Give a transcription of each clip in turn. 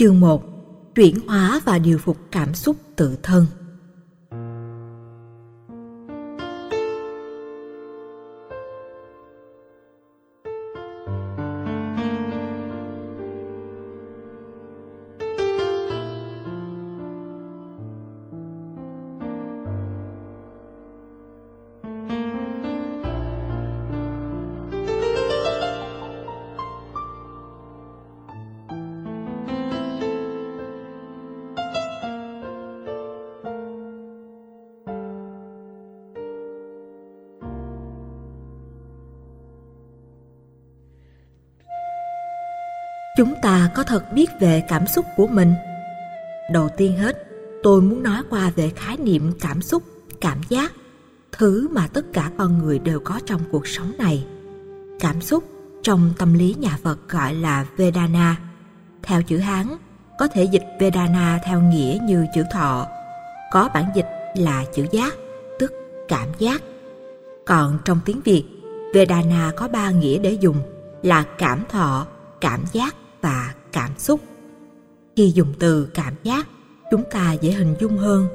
Chương 1 Chuyển hóa và điều phục cảm xúc tự thân. Chúng ta có thật biết về cảm xúc của mình. Đầu tiên hết, tôi muốn nói qua về khái niệm cảm xúc, cảm giác, thứ mà tất cả con người đều có trong cuộc sống này. Cảm xúc trong tâm lý nhà phật gọi là vedana. Theo chữ hán, có thể dịch vedana theo nghĩa như chữ thọ, có bản dịch là chữ giác, tức cảm giác. Còn trong tiếng việt, vedana có ba nghĩa để dùng là cảm thọ, cảm giác và cảm xúc. Khi dùng từ cảm giác, chúng ta dễ hình dung hơn,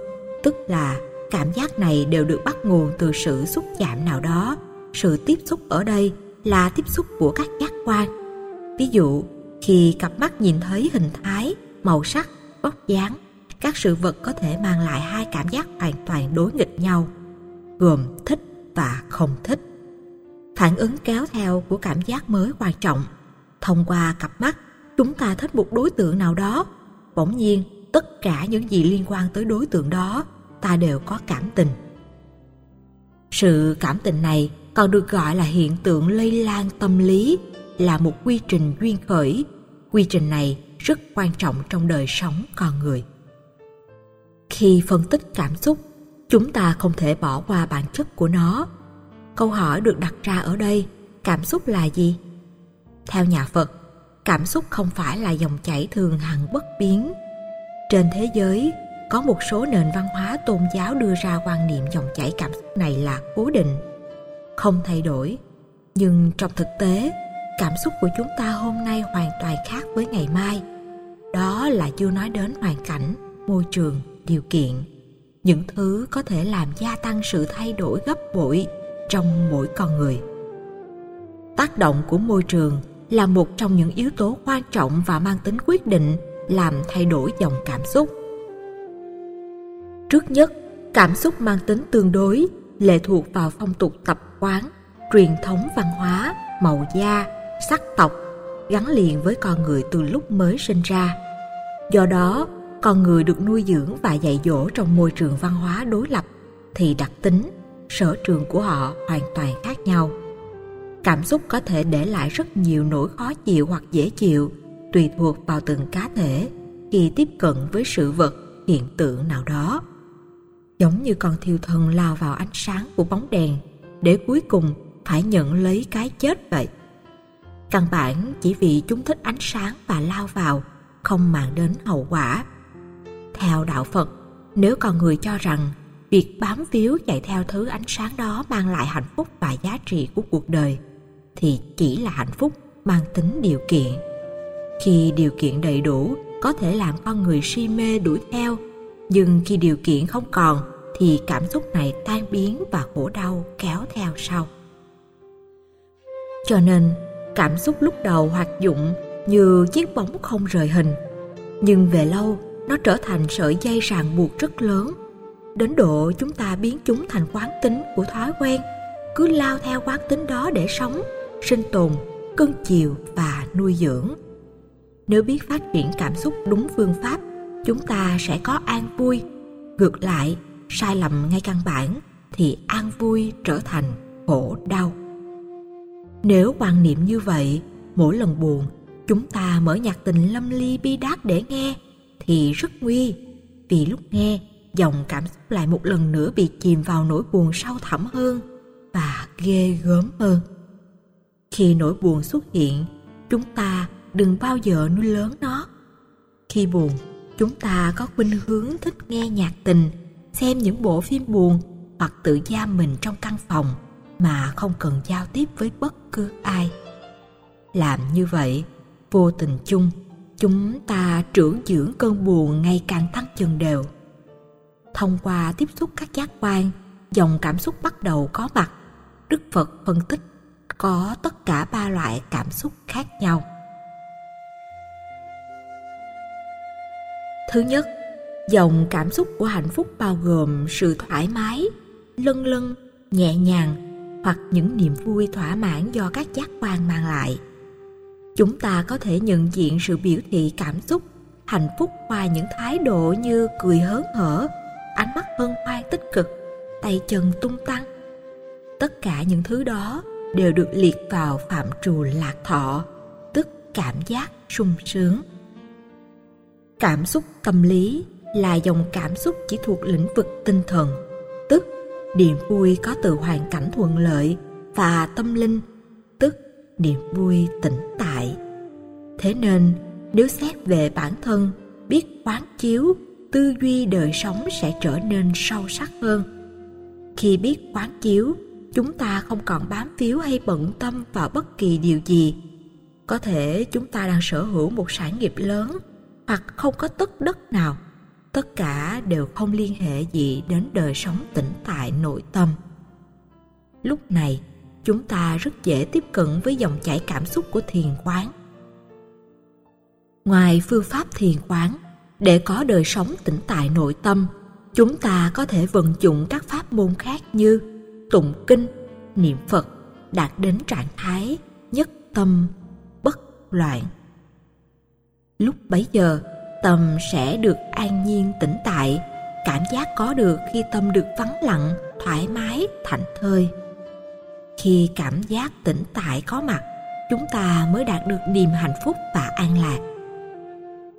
tức là cảm giác này đều được bắt nguồn từ sự xúc chạm nào đó. Sự tiếp xúc ở đây là tiếp xúc của các giác quan. Ví dụ, khi cặp mắt nhìn thấy hình thái, màu sắc, vóc dáng, các sự vật có thể mang lại hai cảm giác hoàn toàn đối nghịch nhau, gồm thích và không thích. Phản ứng kéo theo của cảm giác mới quan trọng thông qua cặp mắt chúng ta thích một đối tượng nào đó. Bỗng nhiên, tất cả những gì liên quan tới đối tượng đó, ta đều có cảm tình. Sự cảm tình này còn được gọi là hiện tượng lây lan tâm lý, là một quy trình duyên khởi. Quy trình này rất quan trọng trong đời sống con người. Khi phân tích cảm xúc, chúng ta không thể bỏ qua bản chất của nó. Câu hỏi được đặt ra ở đây, cảm xúc là gì? Theo nhà phật cảm xúc không phải là dòng chảy thường hằng bất biến. Trên thế giới, có một số nền văn hóa tôn giáo đưa ra quan niệm dòng chảy cảm xúc này là cố định, không thay đổi. Nhưng trong thực tế, cảm xúc của chúng ta hôm nay hoàn toàn khác với ngày mai. Đó là chưa nói đến hoàn cảnh, môi trường, điều kiện. Những thứ có thể làm gia tăng sự thay đổi gấp bội trong mỗi con người. Tác động của môi trường là một trong những yếu tố quan trọng và mang tính quyết định, làm thay đổi dòng cảm xúc. Trước nhất, cảm xúc mang tính tương đối, lệ thuộc vào phong tục tập quán, truyền thống văn hóa, màu da, sắc tộc, gắn liền với con người từ lúc mới sinh ra. Do đó, con người được nuôi dưỡng và dạy dỗ trong môi trường văn hóa đối lập thì đặc tính, sở trường của họ hoàn toàn khác nhau cảm xúc có thể để lại rất nhiều nỗi khó chịu hoặc dễ chịu, tùy thuộc vào từng cá thể, khi tiếp cận với sự vật, hiện tượng nào đó. Giống như con thiêu thân lao vào ánh sáng của bóng đèn, để cuối cùng phải nhận lấy cái chết vậy. Căn bản chỉ vì chúng thích ánh sáng và lao vào, không mang đến hậu quả. Theo đạo phật, nếu con người cho rằng việc bám víu chạy theo thứ ánh sáng đó mang lại hạnh phúc và giá trị của cuộc đời thì chỉ là hạnh phúc mang tính điều kiện. Khi điều kiện đầy đủ, có thể làm con người si mê đuổi theo. Nhưng khi điều kiện không còn, thì cảm xúc này tan biến và khổ đau kéo theo sau. Cho nên, cảm xúc lúc đầu hoạt dụng như chiếc bóng không rời hình, nhưng về lâu, nó trở thành sợi dây ràng buộc rất lớn. Đến độ chúng ta biến chúng thành quán tính của thói quen, cứ lao theo quán tính đó để sống sinh tồn, cưng chiều và nuôi dưỡng. Nếu biết phát triển cảm xúc đúng phương pháp, chúng ta sẽ có an vui. Ngược lại, sai lầm ngay căn bản thì an vui trở thành khổ đau. Nếu quan niệm như vậy, mỗi lần buồn, chúng ta mở nhạc tình lâm ly bi đát để nghe thì rất nguy, vì lúc nghe, dòng cảm xúc lại một lần nữa bị chìm vào nỗi buồn sâu thẳm hơn và ghê gớm hơn khi nỗi buồn xuất hiện, chúng ta đừng bao giờ nuôi lớn nó. Khi buồn, chúng ta có khuynh hướng thích nghe nhạc tình, xem những bộ phim buồn hoặc tự giam mình trong căn phòng mà không cần giao tiếp với bất cứ ai. Làm như vậy, vô tình chung, chúng ta trưởng dưỡng cơn buồn ngày càng tăng dần đều. Thông qua tiếp xúc các giác quan, dòng cảm xúc bắt đầu có mặt, đức phật phân tích có tất cả ba loại cảm xúc khác nhau. Thứ nhất, dòng cảm xúc của hạnh phúc bao gồm sự thoải mái lân lân nhẹ nhàng hoặc những niềm vui thỏa mãn do các giác quan mang lại. Chúng ta có thể nhận diện sự biểu thị cảm xúc, hạnh phúc qua những thái độ như cười hớn hở, ánh mắt hân hoan tích cực, tay chân tung tăng. Tất cả những thứ đó đều được liệt vào phạm trù lạc thọ, tức cảm giác sung sướng. Cảm xúc tâm lý là dòng cảm xúc chỉ thuộc lĩnh vực tinh thần, tức niềm vui có từ hoàn cảnh thuận lợi và tâm linh, tức niềm vui tĩnh tại. Thế nên, nếu xét về bản thân, biết quán chiếu, tư duy đời sống sẽ trở nên sâu sắc hơn. Khi biết quán chiếu chúng ta không còn bám phiếu hay bận tâm vào bất kỳ điều gì. Có thể chúng ta đang sở hữu một sản nghiệp lớn hoặc không có tất đất nào. Tất cả đều không liên hệ gì đến đời sống tĩnh tại nội tâm. Lúc này, chúng ta rất dễ tiếp cận với dòng chảy cảm xúc của thiền quán. Ngoài phương pháp thiền quán, để có đời sống tĩnh tại nội tâm, chúng ta có thể vận dụng các pháp môn khác như tụng kinh, niệm phật đạt đến trạng thái nhất tâm bất loạn. Lúc bấy giờ, tâm sẽ được an nhiên tĩnh tại, cảm giác có được khi tâm được vắng lặng, thoải mái, thảnh thơi. Khi cảm giác tĩnh tại có mặt, chúng ta mới đạt được niềm hạnh phúc và an lạc.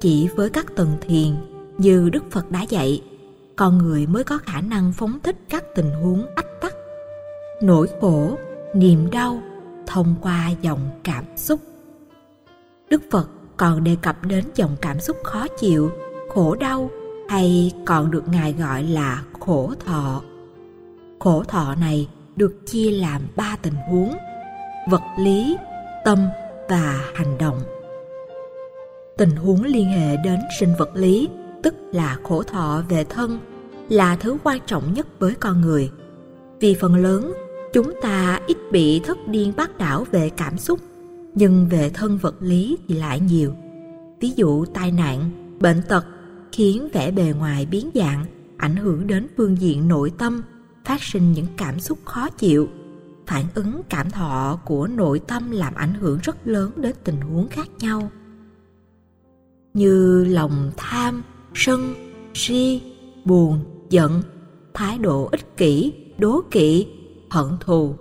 Chỉ với các tầng thiền như đức phật đã dạy, con người mới có khả năng phóng thích các tình huống ách tắc nỗi khổ, niềm đau thông qua dòng cảm xúc. Đức phật còn đề cập đến dòng cảm xúc khó chịu, khổ đau hay còn được ngài gọi là khổ thọ. Khổ thọ này được chia làm ba tình huống vật lý, tâm và hành động. Tình huống liên hệ đến sinh vật lý, tức là khổ thọ về thân, là thứ quan trọng nhất với con người. Vì phần lớn chúng ta ít bị thất điên bác đảo về cảm xúc, nhưng về thân vật lý thì lại nhiều. Ví dụ, tai nạn, bệnh tật khiến vẻ bề ngoài biến dạng, ảnh hưởng đến phương diện nội tâm, phát sinh những cảm xúc khó chịu, phản ứng cảm thọ của nội tâm làm ảnh hưởng rất lớn đến tình huống khác nhau. Như lòng tham, sân, si, buồn, giận, thái độ ích kỷ, đố kỵ hận thù.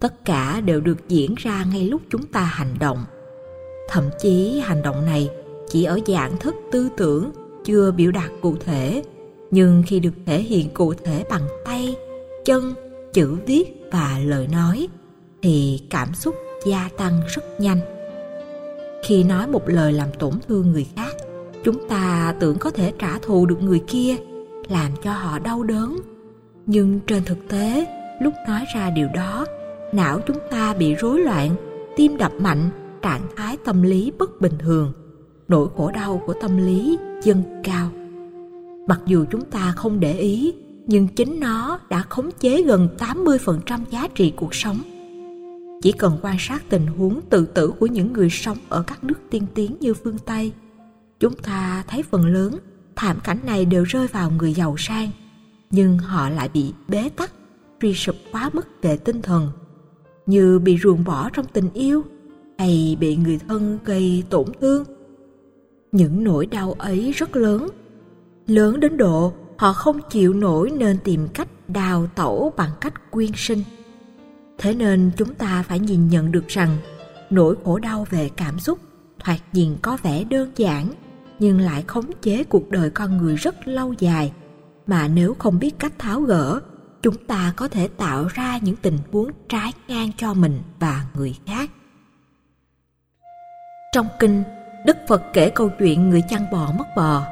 Tất cả đều được diễn ra ngay lúc chúng ta hành động. Thậm chí hành động này chỉ ở dạng thức tư tưởng chưa biểu đạt cụ thể, nhưng khi được thể hiện cụ thể bằng tay, chân, chữ viết và lời nói, thì cảm xúc gia tăng rất nhanh. Khi nói một lời làm tổn thương người khác, chúng ta tưởng có thể trả thù được người kia, làm cho họ đau đớn. Nhưng trên thực tế lúc nói ra điều đó não chúng ta bị rối loạn tim đập mạnh trạng thái tâm lý bất bình thường. Nỗi khổ đau của tâm lý dâng cao. Mặc dù chúng ta không để ý nhưng chính nó đã khống chế gần 80% giá trị cuộc sống. Chỉ cần quan sát tình huống tự tử của những người sống ở các nước tiên tiến như phương Tây, chúng ta thấy phần lớn thảm cảnh này đều rơi vào người giàu sang, nhưng họ lại bị bế tắc, suy sụp quá mức về tinh thần, như bị ruồng bỏ trong tình yêu hay bị người thân gây tổn thương. Những nỗi đau ấy rất lớn, lớn đến độ họ không chịu nổi nên tìm cách đào tẩu bằng cách quyên sinh. Thế nên chúng ta phải nhìn nhận được rằng nỗi khổ đau về cảm xúc thoạt nhìn có vẻ đơn giản nhưng lại khống chế cuộc đời con người rất lâu dài mà nếu không biết cách tháo gỡ chúng ta có thể tạo ra những tình huống trái ngang cho mình và người khác. Trong kinh đức phật kể câu chuyện người chăn bò mất bò.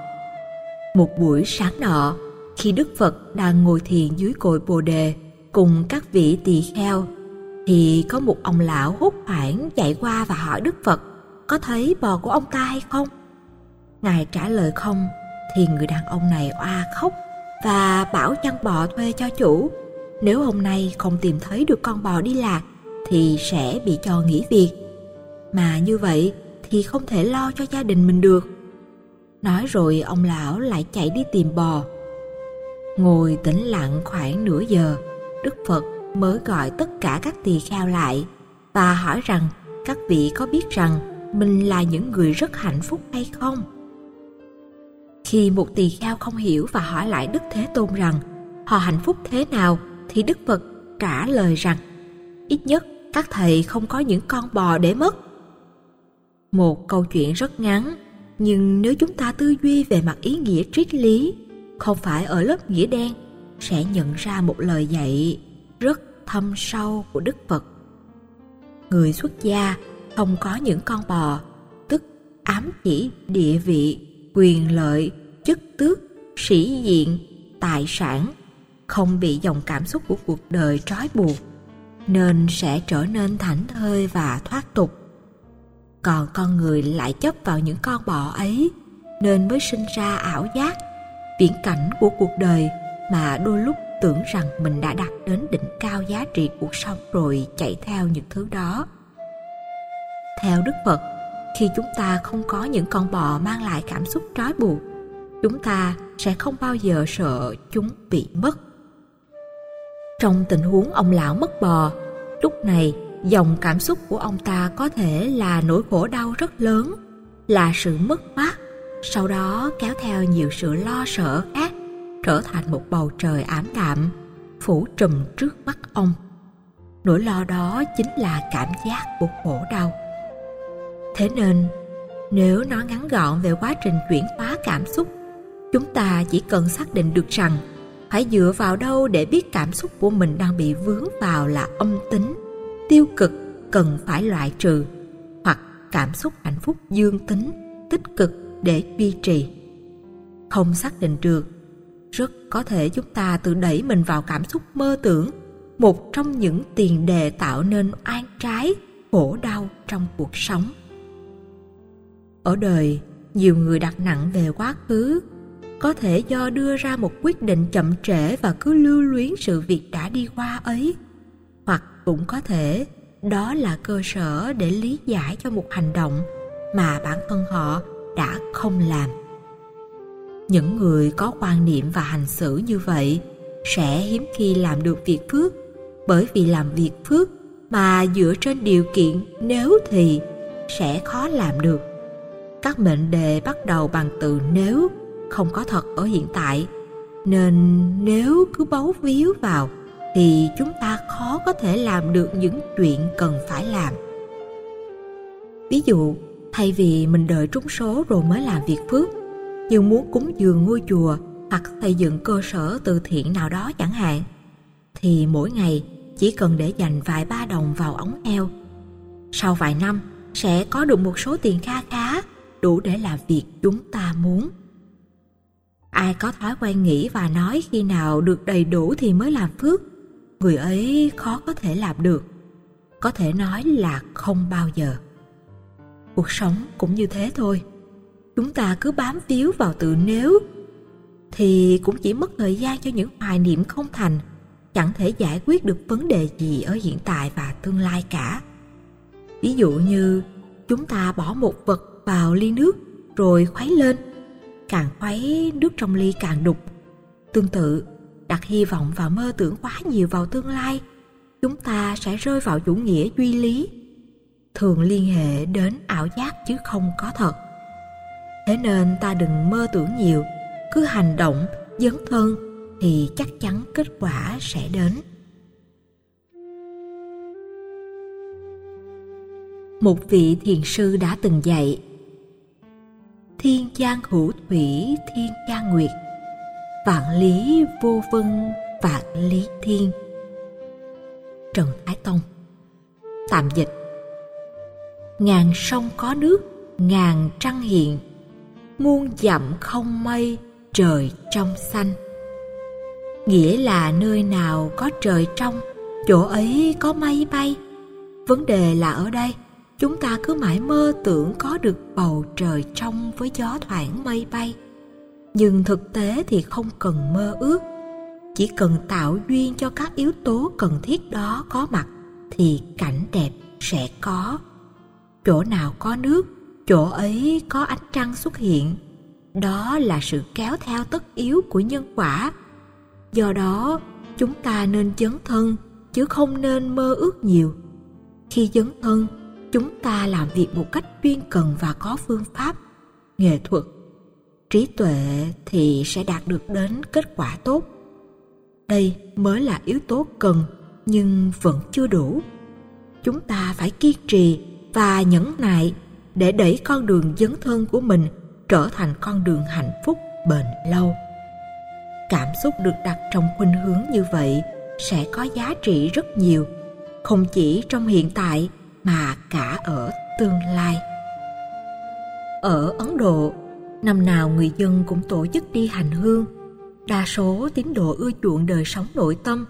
Một buổi sáng nọ, khi Đức Phật đang ngồi thiền dưới cội Bồ đề cùng các vị tỳ kheo, thì có một ông lão hốt hoảng chạy qua và hỏi Đức Phật có thấy bò của ông ta hay không? ngài trả lời không. Thì người đàn ông này oa khóc và bảo chăn bò thuê cho chủ. Nếu hôm nay không tìm thấy được con bò đi lạc, thì sẽ bị cho nghỉ việc. Mà như vậy thì không thể lo cho gia đình mình được. Nói rồi ông lão lại chạy đi tìm bò. Ngồi tĩnh lặng khoảng nửa giờ, đức phật mới gọi tất cả các tỳ kheo lại và hỏi rằng, các vị có biết rằng mình là những người rất hạnh phúc hay không? Khi một tỳ kheo không hiểu và hỏi lại đức thế tôn rằng, họ hạnh phúc thế nào? thì đức phật trả lời rằng, ít nhất các thầy không có những con bò để mất. Một câu chuyện rất ngắn, nhưng nếu chúng ta tư duy về mặt ý nghĩa triết lý, không phải ở lớp nghĩa đen, sẽ nhận ra một lời dạy rất thâm sâu của đức phật. Người xuất gia không có những con bò, tức ám chỉ địa vị, quyền lợi chức tước, sĩ diện, tài sản không bị dòng cảm xúc của cuộc đời trói buộc nên sẽ trở nên thảnh thơi và thoát tục. Còn con người lại chấp vào những con bò ấy nên mới sinh ra ảo giác, viễn cảnh của cuộc đời mà đôi lúc tưởng rằng mình đã đạt đến đỉnh cao giá trị cuộc sống rồi chạy theo những thứ đó. Theo đức phật, khi chúng ta không có những con bò mang lại cảm xúc trói buộc chúng ta sẽ không bao giờ sợ chúng bị mất. Trong tình huống ông lão mất bò, lúc này dòng cảm xúc của ông ta có thể là nỗi khổ đau rất lớn, là sự mất mát, sau đó kéo theo nhiều sự lo sợ khác trở thành một bầu trời ảm đạm, phủ trùm trước mắt ông. Nỗi lo đó chính là cảm giác của khổ đau. Thế nên, nếu nói ngắn gọn về quá trình chuyển hóa cảm xúc chúng ta chỉ cần xác định được rằng, phải dựa vào đâu để biết cảm xúc của mình đang bị vướng vào là âm tính, tiêu cực, cần phải loại trừ, hoặc cảm xúc hạnh phúc dương tính, tích cực để duy trì. Không xác định được, rất có thể chúng ta tự đẩy mình vào cảm xúc mơ tưởng, một trong những tiền đề tạo nên oan trái, khổ đau trong cuộc sống. Ở đời, nhiều người đặt nặng về quá khứ có thể do đưa ra một quyết định chậm trễ và cứ lưu luyến sự việc đã đi qua ấy. Hoặc cũng có thể, đó là cơ sở để lý giải cho một hành động mà bản thân họ đã không làm. Những người có quan niệm và hành xử như vậy sẽ hiếm khi làm được việc phước, bởi vì làm việc phước mà dựa trên điều kiện nếu thì sẽ khó làm được. Các mệnh đề bắt đầu bằng từ nếu không có thật ở hiện tại. Nên nếu cứ bấu víu vào, thì chúng ta khó có thể làm được những chuyện cần phải làm. Ví dụ, thay vì mình đợi trúng số rồi mới làm việc phước, như muốn cúng dường ngôi chùa hoặc xây dựng cơ sở từ thiện nào đó chẳng hạn, thì mỗi ngày chỉ cần để dành vài ba đồng vào ống eo. Sau vài năm, sẽ có được một số tiền kha khá đủ để làm việc chúng ta muốn ai có thói quen nghĩ và nói khi nào được đầy đủ thì mới làm phước. Người ấy khó có thể làm được. Có thể nói là không bao giờ. Cuộc sống cũng như thế thôi. Chúng ta cứ bám víu vào từ nếu thì cũng chỉ mất thời gian cho những hoài niệm không thành, chẳng thể giải quyết được vấn đề gì ở hiện tại và tương lai cả. Ví dụ như chúng ta bỏ một vật vào ly nước rồi khuấy lên càng khuấy nước trong ly càng đục. Tương tự, đặt hy vọng và mơ tưởng quá nhiều vào tương lai, chúng ta sẽ rơi vào chủ nghĩa duy lý. Thường liên hệ đến ảo giác chứ không có thật. Thế nên ta đừng mơ tưởng nhiều, cứ hành động, dấn thân thì chắc chắn kết quả sẽ đến. Một vị thiền sư đã từng dạy thiên giang hữu thủy, thiên giang nguyệt, vạn lý vô vân, vạn lý thiên. Trần thái tông, tạm dịch. Ngàn sông có nước, ngàn trăng hiện muôn dặm không mây, trời trong xanh. Nghĩa là nơi nào có trời trong, chỗ ấy có mây bay. Vấn đề là ở đây chúng ta cứ mãi mơ tưởng có được bầu trời trong với gió thoảng mây bay. Nhưng thực tế thì không cần mơ ước. Chỉ cần tạo duyên cho các yếu tố cần thiết đó có mặt thì cảnh đẹp sẽ có. Chỗ nào có nước, chỗ ấy có ánh trăng xuất hiện. Đó là sự kéo theo tất yếu của nhân quả. Do đó, chúng ta nên dấn thân, chứ không nên mơ ước nhiều. Khi dấn thân chúng ta làm việc một cách chuyên cần và có phương pháp, nghệ thuật. Trí tuệ thì sẽ đạt được đến kết quả tốt. Đây mới là yếu tố cần, nhưng vẫn chưa đủ. Chúng ta phải kiên trì và nhẫn nại để đẩy con đường dấn thân của mình trở thành con đường hạnh phúc bền lâu. Cảm xúc được đặt trong khuynh hướng như vậy sẽ có giá trị rất nhiều, không chỉ trong hiện tại mà cả ở tương lai. Ở ấn độ, năm nào người dân cũng tổ chức đi hành hương. Đa số tín đồ ưa chuộng đời sống nội tâm.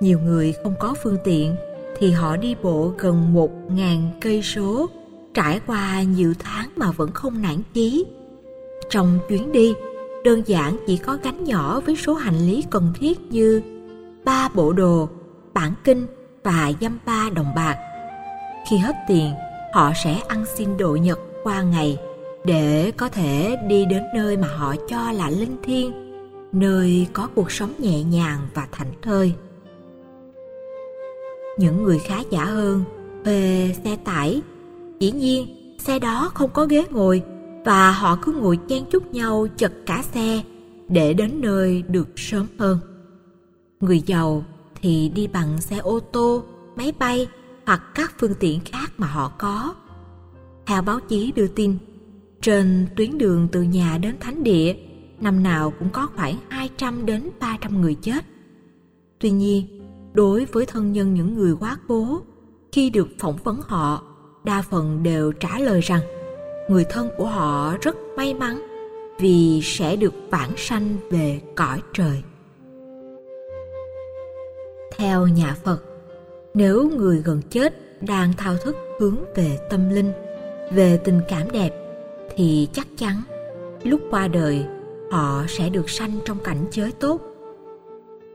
Nhiều người không có phương tiện thì họ đi bộ gần một ngàn cây số, trải qua nhiều tháng mà vẫn không nản chí. Trong chuyến đi, đơn giản chỉ có gánh nhỏ với số hành lý cần thiết như ba bộ đồ, bản kinh và dăm ba đồng bạc khi hết tiền, họ sẽ ăn xin độ nhật qua ngày để có thể đi đến nơi mà họ cho là linh thiêng, nơi có cuộc sống nhẹ nhàng và thảnh thơi. Những người khá giả hơn thuê xe tải, dĩ nhiên xe đó không có ghế ngồi và họ cứ ngồi chen chúc nhau chật cả xe để đến nơi được sớm hơn. Người giàu thì đi bằng xe ô tô, máy bay hoặc các phương tiện khác mà họ có theo báo chí đưa tin trên tuyến đường từ nhà đến thánh địa năm nào cũng có khoảng 200 đến 300 người chết. Tuy nhiên, đối với thân nhân những người quá cố, khi được phỏng vấn họ, đa phần đều trả lời rằng người thân của họ rất may mắn vì sẽ được vãng sanh về cõi trời. Theo nhà Phật, nếu người gần chết đang thao thức hướng về tâm linh, về tình cảm đẹp thì chắc chắn lúc qua đời họ sẽ được sanh trong cảnh giới tốt.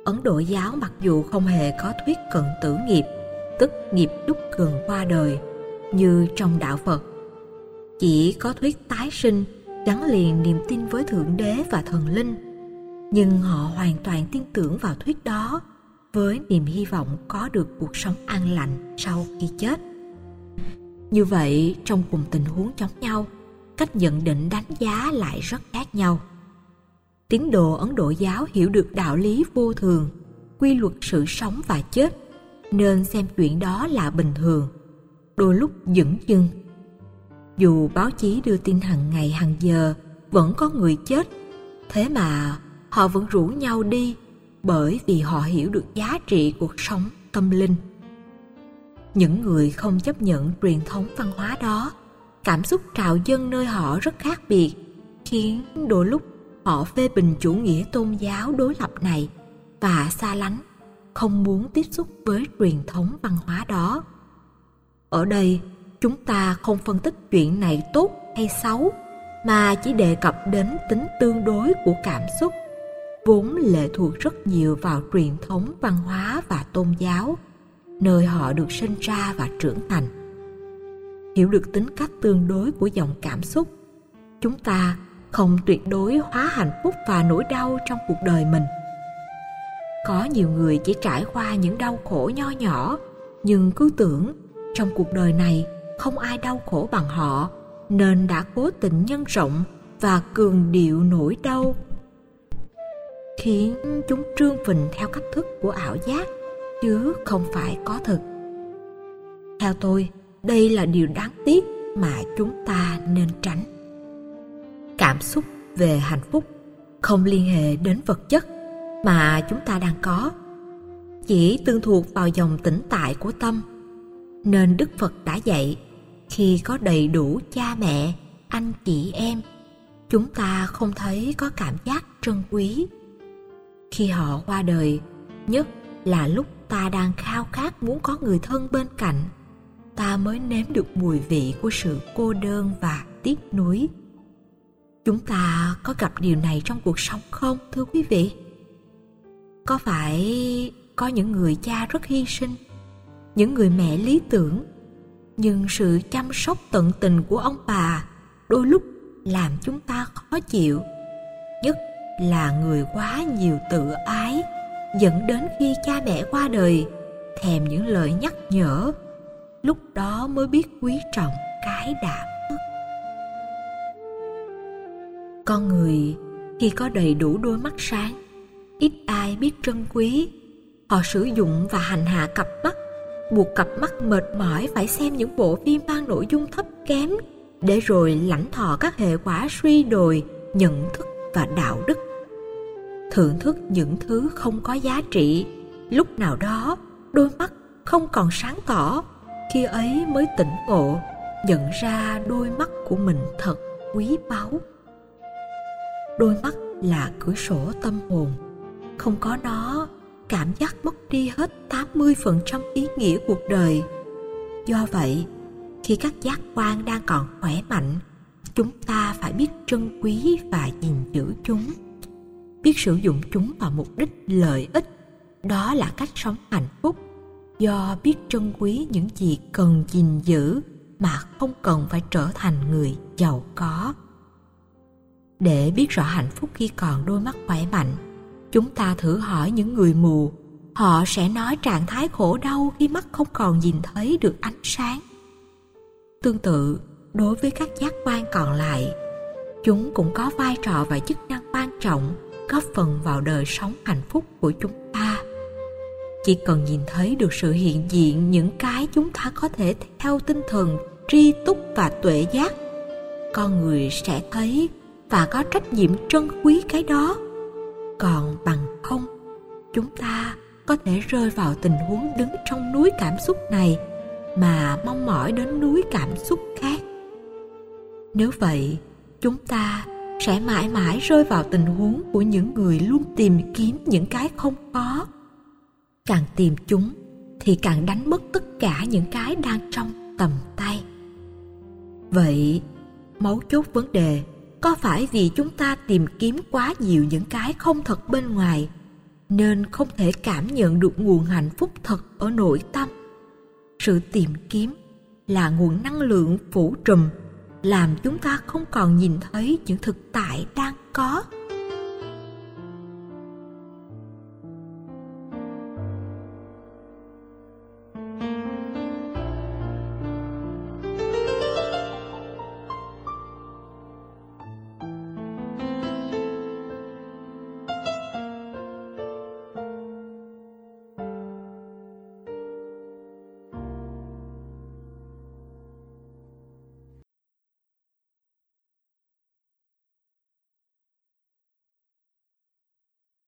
Ấn Độ giáo mặc dù không hề có thuyết cận tử nghiệp, tức nghiệp lúc gần qua đời, như trong đạo Phật. Chỉ có thuyết tái sinh gắn liền niềm tin với Thượng Đế và Thần Linh, nhưng họ hoàn toàn tin tưởng vào thuyết đó với niềm hy vọng có được cuộc sống an lành sau khi chết. Như vậy, trong cùng tình huống giống nhau, cách nhận định đánh giá lại rất khác nhau tín đồ ấn độ giáo hiểu được đạo lý vô thường quy luật sự sống và chết nên xem chuyện đó là bình thường đôi lúc dửng dưng dù báo chí đưa tin hàng ngày hàng giờ vẫn có người chết thế mà họ vẫn rủ nhau đi bởi vì họ hiểu được giá trị cuộc sống tâm linh. Những người không chấp nhận truyền thống văn hóa đó, cảm xúc trào dân nơi họ rất khác biệt, khiến đôi lúc họ phê bình chủ nghĩa tôn giáo đối lập này và xa lánh, không muốn tiếp xúc với truyền thống văn hóa đó. Ở đây, chúng ta không phân tích chuyện này tốt hay xấu, mà chỉ đề cập đến tính tương đối của cảm xúc vốn lệ thuộc rất nhiều vào truyền thống văn hóa và tôn giáo, nơi họ được sinh ra và trưởng thành. Hiểu được tính cách tương đối của dòng cảm xúc, chúng ta không tuyệt đối hóa hạnh phúc và nỗi đau trong cuộc đời mình. Có nhiều người chỉ trải qua những đau khổ nho nhỏ, nhưng cứ tưởng trong cuộc đời này không ai đau khổ bằng họ, nên đã cố tình nhân rộng và cường điệu nỗi đau khiến chúng trương phình theo cách thức của ảo giác, chứ không phải có thực. Theo tôi, đây là điều đáng tiếc mà chúng ta nên tránh. Cảm xúc về hạnh phúc không liên hệ đến vật chất mà chúng ta đang có, chỉ tương thuộc vào dòng tĩnh tại của tâm. Nên đức phật đã dạy, khi có đầy đủ cha mẹ, anh chị em, chúng ta không thấy có cảm giác trân quý khi họ qua đời, nhất là lúc ta đang khao khát muốn có người thân bên cạnh. Ta mới nếm được mùi vị của sự cô đơn và tiếc nuối. Chúng ta có gặp điều này trong cuộc sống không, thưa quý vị? Có phải có những người cha rất hy sinh, những người mẹ lý tưởng, nhưng sự chăm sóc tận tình của ông bà đôi lúc làm chúng ta khó chịu, nhất là người quá nhiều tự ái, dẫn đến khi cha mẹ qua đời, thèm những lời nhắc nhở, lúc đó mới biết quý trọng cái đã mất. Con người khi có đầy đủ đôi mắt sáng, ít ai biết trân quý. Họ sử dụng và hành hạ cặp mắt, buộc cặp mắt mệt mỏi phải xem những bộ phim mang nội dung thấp kém để rồi lãnh thọ các hệ quả suy đồi, nhận thức và đạo đức thưởng thức những thứ không có giá trị lúc nào đó đôi mắt không còn sáng tỏ khi ấy mới tỉnh ngộ nhận ra đôi mắt của mình thật quý báu đôi mắt là cửa sổ tâm hồn không có nó cảm giác mất đi hết 80% ý nghĩa cuộc đời. Do vậy, khi các giác quan đang còn khỏe mạnh, chúng ta phải biết trân quý và gìn giữ chúng. Biết sử dụng chúng vào mục đích lợi ích, đó là cách sống hạnh phúc. Do biết trân quý những gì cần gìn giữ mà không cần phải trở thành người giàu có. Để biết rõ hạnh phúc khi còn đôi mắt khỏe mạnh, chúng ta thử hỏi những người mù họ sẽ nói trạng thái khổ đau khi mắt không còn nhìn thấy được ánh sáng tương tự đối với các giác quan còn lại chúng cũng có vai trò và chức năng quan trọng góp phần vào đời sống hạnh phúc của chúng ta. Chỉ cần nhìn thấy được sự hiện diện những cái chúng ta có thể theo tinh thần tri túc và tuệ giác, con người sẽ thấy và có trách nhiệm trân quý cái đó. Còn bằng không, chúng ta có thể rơi vào tình huống đứng trong núi cảm xúc này mà mong mỏi đến núi cảm xúc khác. Nếu vậy, chúng ta sẽ mãi mãi rơi vào tình huống của những người luôn tìm kiếm những cái không có. Càng tìm chúng thì càng đánh mất tất cả những cái đang trong tầm tay. Vậy, mấu chốt vấn đề, có phải vì chúng ta tìm kiếm quá nhiều những cái không thật bên ngoài nên không thể cảm nhận được nguồn hạnh phúc thật ở nội tâm? Sự tìm kiếm là nguồn năng lượng phủ trùm làm chúng ta không còn nhìn thấy những thực tại đang có.